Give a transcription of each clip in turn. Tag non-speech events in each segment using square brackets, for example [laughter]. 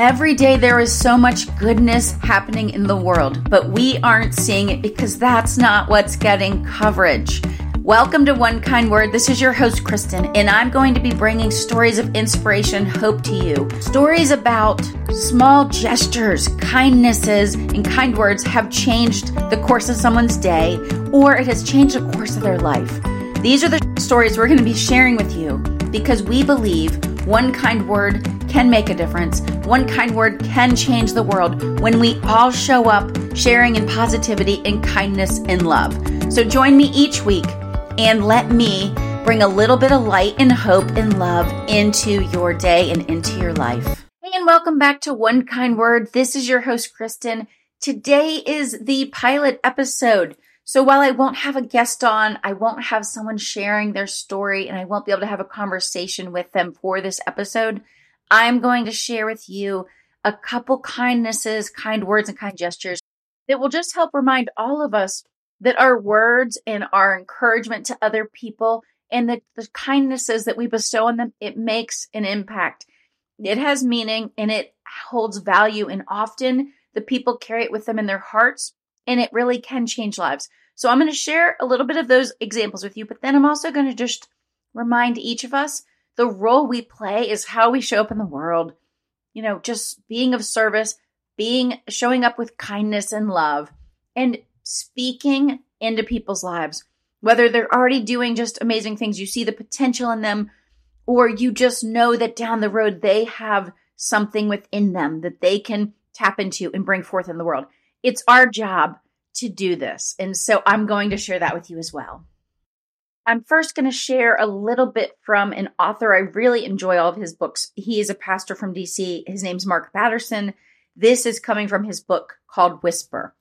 Every day there is so much goodness happening in the world, but we aren't seeing it because that's not what's getting coverage. Welcome to One Kind Word. This is your host, Kristin, and I'm going to be bringing stories of inspiration, hope to you. Stories about small gestures, kindnesses, and kind words have changed the course of someone's day, or it has changed the course of their life. These are the stories we're going to be sharing with you because we believe one kind word can make a difference. One kind word can change the world when we all show up sharing in positivity and kindness and love. So join me each week and let me bring a little bit of light and hope and love into your day and into your life. Hey, and welcome back to One Kind Word. This is your host, Kristin. Today is the pilot episode. So while I won't have a guest on, I won't have someone sharing their story, and I won't be able to have a conversation with them for this episode, I'm going to share with you a couple kindnesses, kind words, and kind gestures that will just help remind all of us that our words and our encouragement to other people and the, the kindnesses that we bestow on them, it makes an impact. It has meaning and it holds value, and often the people carry it with them in their hearts, and it really can change lives. So I'm going to share a little bit of those examples with you, but then I'm also going to just remind each of us the role we play is how we show up in the world. You know, just being of service, being showing up with kindness and love and speaking into people's lives. Whether they're already doing just amazing things, you see the potential in them, or you just know that down the road they have something within them that they can tap into and bring forth in the world. It's our job to do this. And so I'm going to share that with you as well. I'm first going to share a little bit from an author. I really enjoy all of his books. He is a pastor from DC. His name's Mark Batterson. This is coming from his book called Whisper.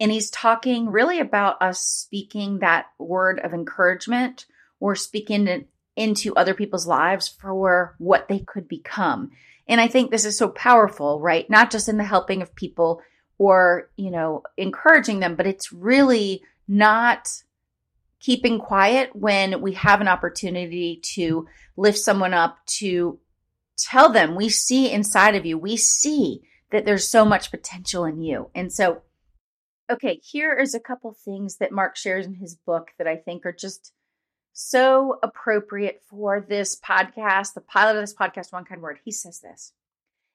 And he's talking really about us speaking that word of encouragement or speaking into other people's lives for what they could become. And I think this is so powerful, right? Not just in the helping of people or, you know, encouraging them, but it's really not keeping quiet when we have an opportunity to lift someone up, to tell them, we see inside of you, we see that there's so much potential in you. And so, okay, here is a couple things that Mark shares in his book that I think are just so appropriate for this podcast, the pilot of this podcast, One Kind Word. He says this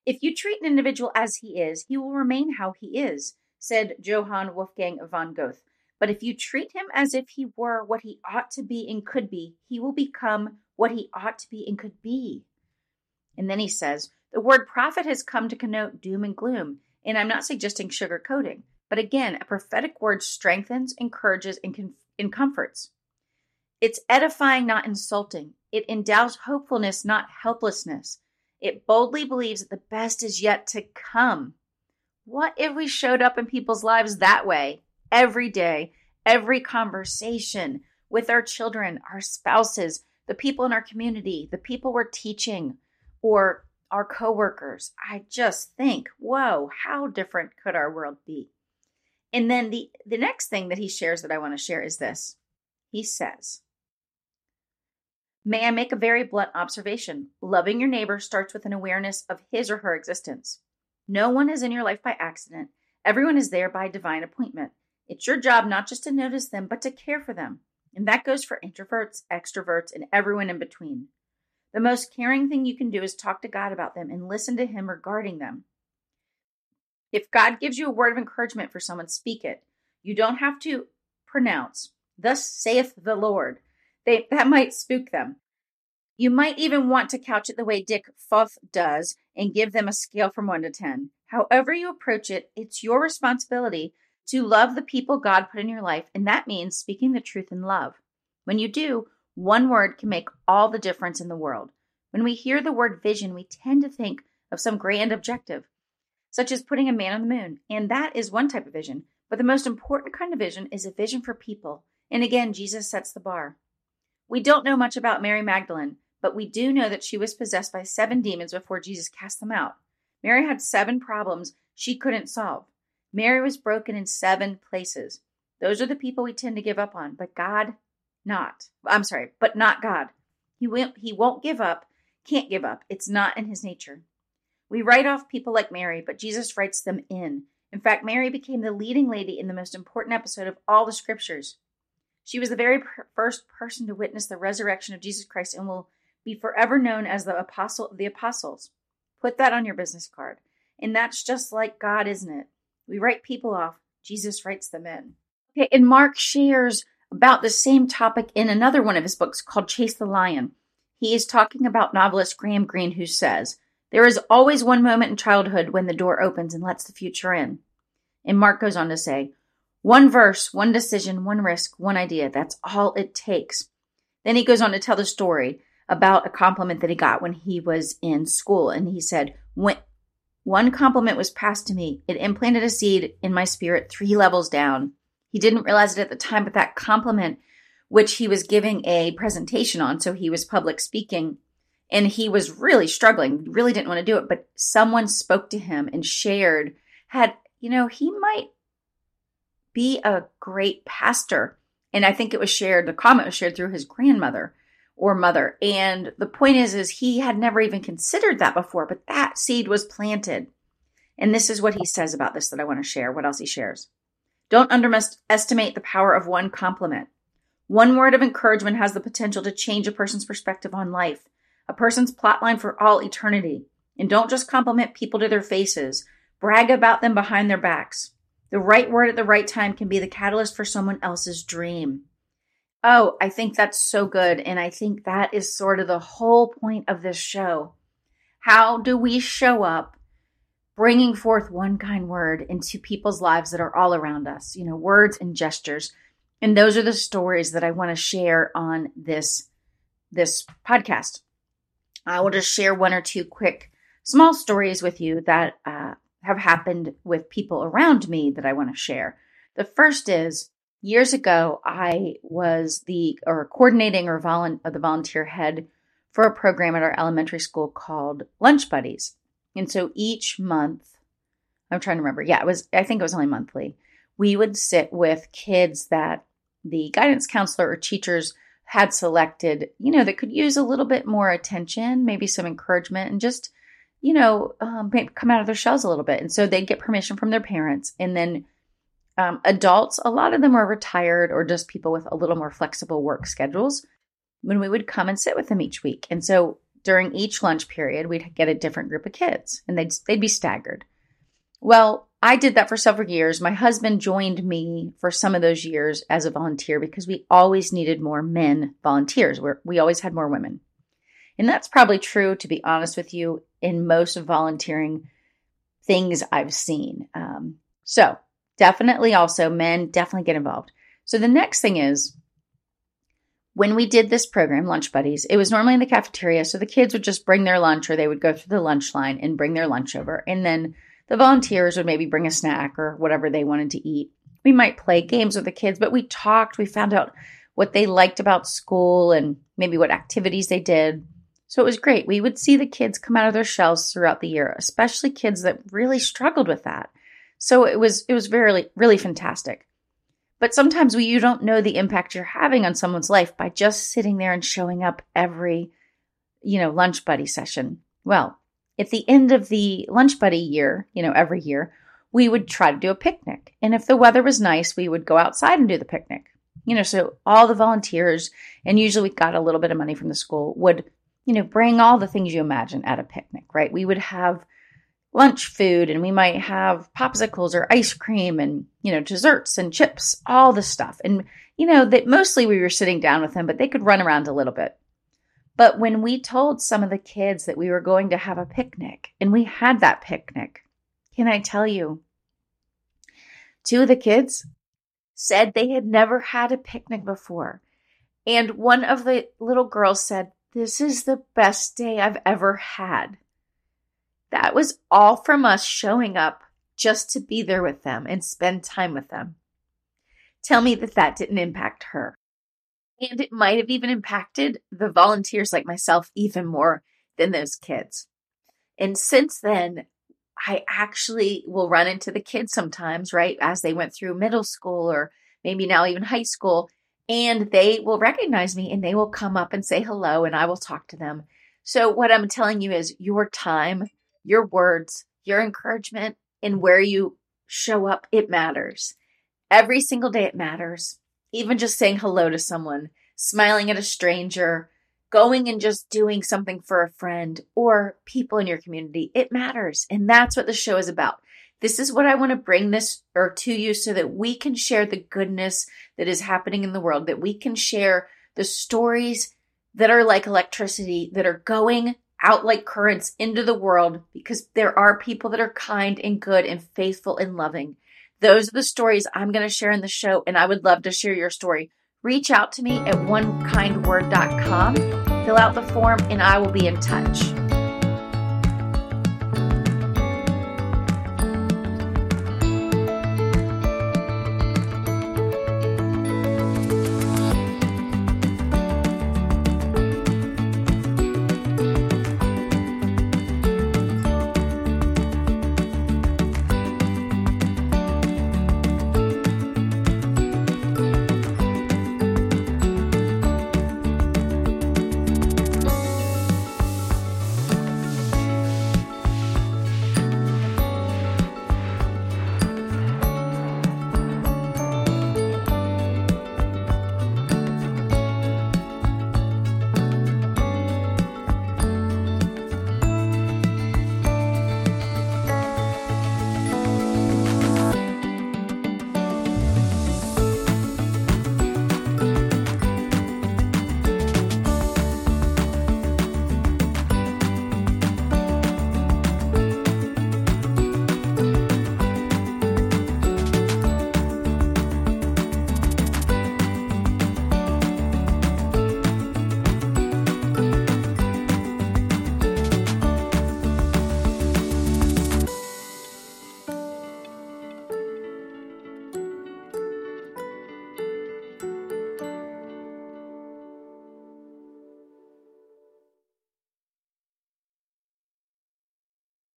If you treat an individual as he is, he will remain how he is, said Johann Wolfgang von Goethe. But if you treat him as if he were what he ought to be and could be, he will become what he ought to be and could be. And then he says, the word prophet has come to connote doom and gloom. And I'm not suggesting sugarcoating, but again, a prophetic word strengthens, encourages, and, com- and comforts. It's edifying, not insulting. It endows hopefulness, not helplessness. It boldly believes that the best is yet to come. What if we showed up in people's lives that way? Every day, every conversation with our children, our spouses, the people in our community, the people we're teaching, or our coworkers. I just think, whoa, how different could our world be? And then the, the next thing that he shares that I want to share is this. He says, May I make a very blunt observation? Loving your neighbor starts with an awareness of his or her existence. No one is in your life by accident. Everyone is there by divine appointment. It's your job not just to notice them, but to care for them. And that goes for introverts, extroverts, and everyone in between. The most caring thing you can do is talk to God about them and listen to Him regarding them. If God gives you a word of encouragement for someone, speak it. You don't have to pronounce, Thus saith the Lord. They, that [laughs] might spook them. You might even want to couch it the way Dick Foth does and give them a scale from 1 to 10. However, you approach it, it's your responsibility to love the people God put in your life, and that means speaking the truth in love. When you do, one word can make all the difference in the world. When we hear the word vision, we tend to think of some grand objective, such as putting a man on the moon, and that is one type of vision. But the most important kind of vision is a vision for people. And again, Jesus sets the bar. We don't know much about Mary Magdalene, but we do know that she was possessed by seven demons before Jesus cast them out. Mary had seven problems she couldn't solve. Mary was broken in seven places. Those are the people we tend to give up on, but God not. I'm sorry, but not God. He won't, he won't give up, can't give up. It's not in his nature. We write off people like Mary, but Jesus writes them in. In fact, Mary became the leading lady in the most important episode of all the scriptures. She was the very first person to witness the resurrection of Jesus Christ and will be forever known as the apostle of the apostles. Put that on your business card. And that's just like God, isn't it? We write people off, Jesus writes them in. Okay, and Mark shares about the same topic in another one of his books called Chase the Lion. He is talking about novelist Graham Greene, who says, There is always one moment in childhood when the door opens and lets the future in. And Mark goes on to say, One verse, one decision, one risk, one idea. That's all it takes. Then he goes on to tell the story about a compliment that he got when he was in school. And he said, When one compliment was passed to me, it implanted a seed in my spirit three levels down. He didn't realize it at the time, but that compliment, which he was giving a presentation on, so he was public speaking, and he was really struggling, really didn't want to do it, but someone spoke to him and shared, had, you know, he might be a great pastor. And I think it was shared, the comment was shared through his grandmother or mother. And the point is, is he had never even considered that before, but that seed was planted. And this is what he says about this that I want to share. What else he shares. Don't underestimate the power of one compliment. One word of encouragement has the potential to change a person's perspective on life, a person's plotline for all eternity. And don't just compliment people to their faces, brag about them behind their backs. The right word at the right time can be the catalyst for someone else's dream. Oh, I think that's so good. And I think that is sort of the whole point of this show. How do we show up bringing forth one kind word into people's lives that are all around us? You know, words and gestures. And those are the stories that I want to share on this this podcast. I will just share one or two quick small stories with you that uh, have happened with people around me that I want to share. The first is years ago, I was the or coordinating or, volu- or the volunteer head for a program at our elementary school called Lunch Buddies. And so each month, I'm trying to remember. Yeah, it was I think it was only monthly. We would sit with kids that the guidance counselor or teachers had selected, you know, that could use a little bit more attention, maybe some encouragement, and just, you know, um, come out of their shells a little bit. And so they'd get permission from their parents, and then um, adults, a lot of them were retired or just people with a little more flexible work schedules when we would come and sit with them each week. And so during each lunch period, we'd get a different group of kids and they'd, they'd be staggered. Well, I did that for several years. My husband joined me for some of those years as a volunteer because we always needed more men volunteers. We're, we always had more women. And that's probably true, to be honest with you, in most volunteering things I've seen. Um, so definitely also men definitely get involved. So the next thing is when we did this program, Lunch Buddies, it was normally in the cafeteria. So the kids would just bring their lunch or they would go through the lunch line and bring their lunch over. And then the volunteers would maybe bring a snack or whatever they wanted to eat. We might play games with the kids, but we talked, we found out what they liked about school and maybe what activities they did. So it was great. We would see the kids come out of their shells throughout the year, especially kids that really struggled with that. So it was it was very really fantastic. But sometimes we, you don't know the impact you're having on someone's life by just sitting there and showing up every, you know, lunch buddy session. Well, at the end of the lunch buddy year, you know, every year, we would try to do a picnic. And if the weather was nice, we would go outside and do the picnic. You know, so all the volunteers, and usually we got a little bit of money from the school, would, you know, bring all the things you imagine at a picnic, right? We would have lunch food and we might have popsicles or ice cream and you know desserts and chips all the stuff. And you know that mostly we were sitting down with them but they could run around a little bit. But when we told some of the kids that we were going to have a picnic and we had that picnic can i tell you two of the kids said they had never had a picnic before. And one of the little girls said this is the best day i've ever had that was all from us showing up just to be there with them and spend time with them. Tell me that that didn't impact her. And it might have even impacted the volunteers like myself even more than those kids. And since then, I actually will run into the kids sometimes, right? As they went through middle school or maybe now even high school, and they will recognize me and they will come up and say hello and I will talk to them. So, what I'm telling you is your time your words, your encouragement, and where you show up, it matters. Every single day, it matters. Even just saying hello to someone, smiling at a stranger, going and just doing something for a friend or people in your community, it matters. And that's what the show is about. This is what I want to bring this or to you so that we can share the goodness that is happening in the world, that we can share the stories that are like electricity that are going out like currents into the world because there are people that are kind and good and faithful and loving. Those are the stories I'm going to share in the show, and I would love to share your story. Reach out to me at onekindword.com, fill out the form, and I will be in touch.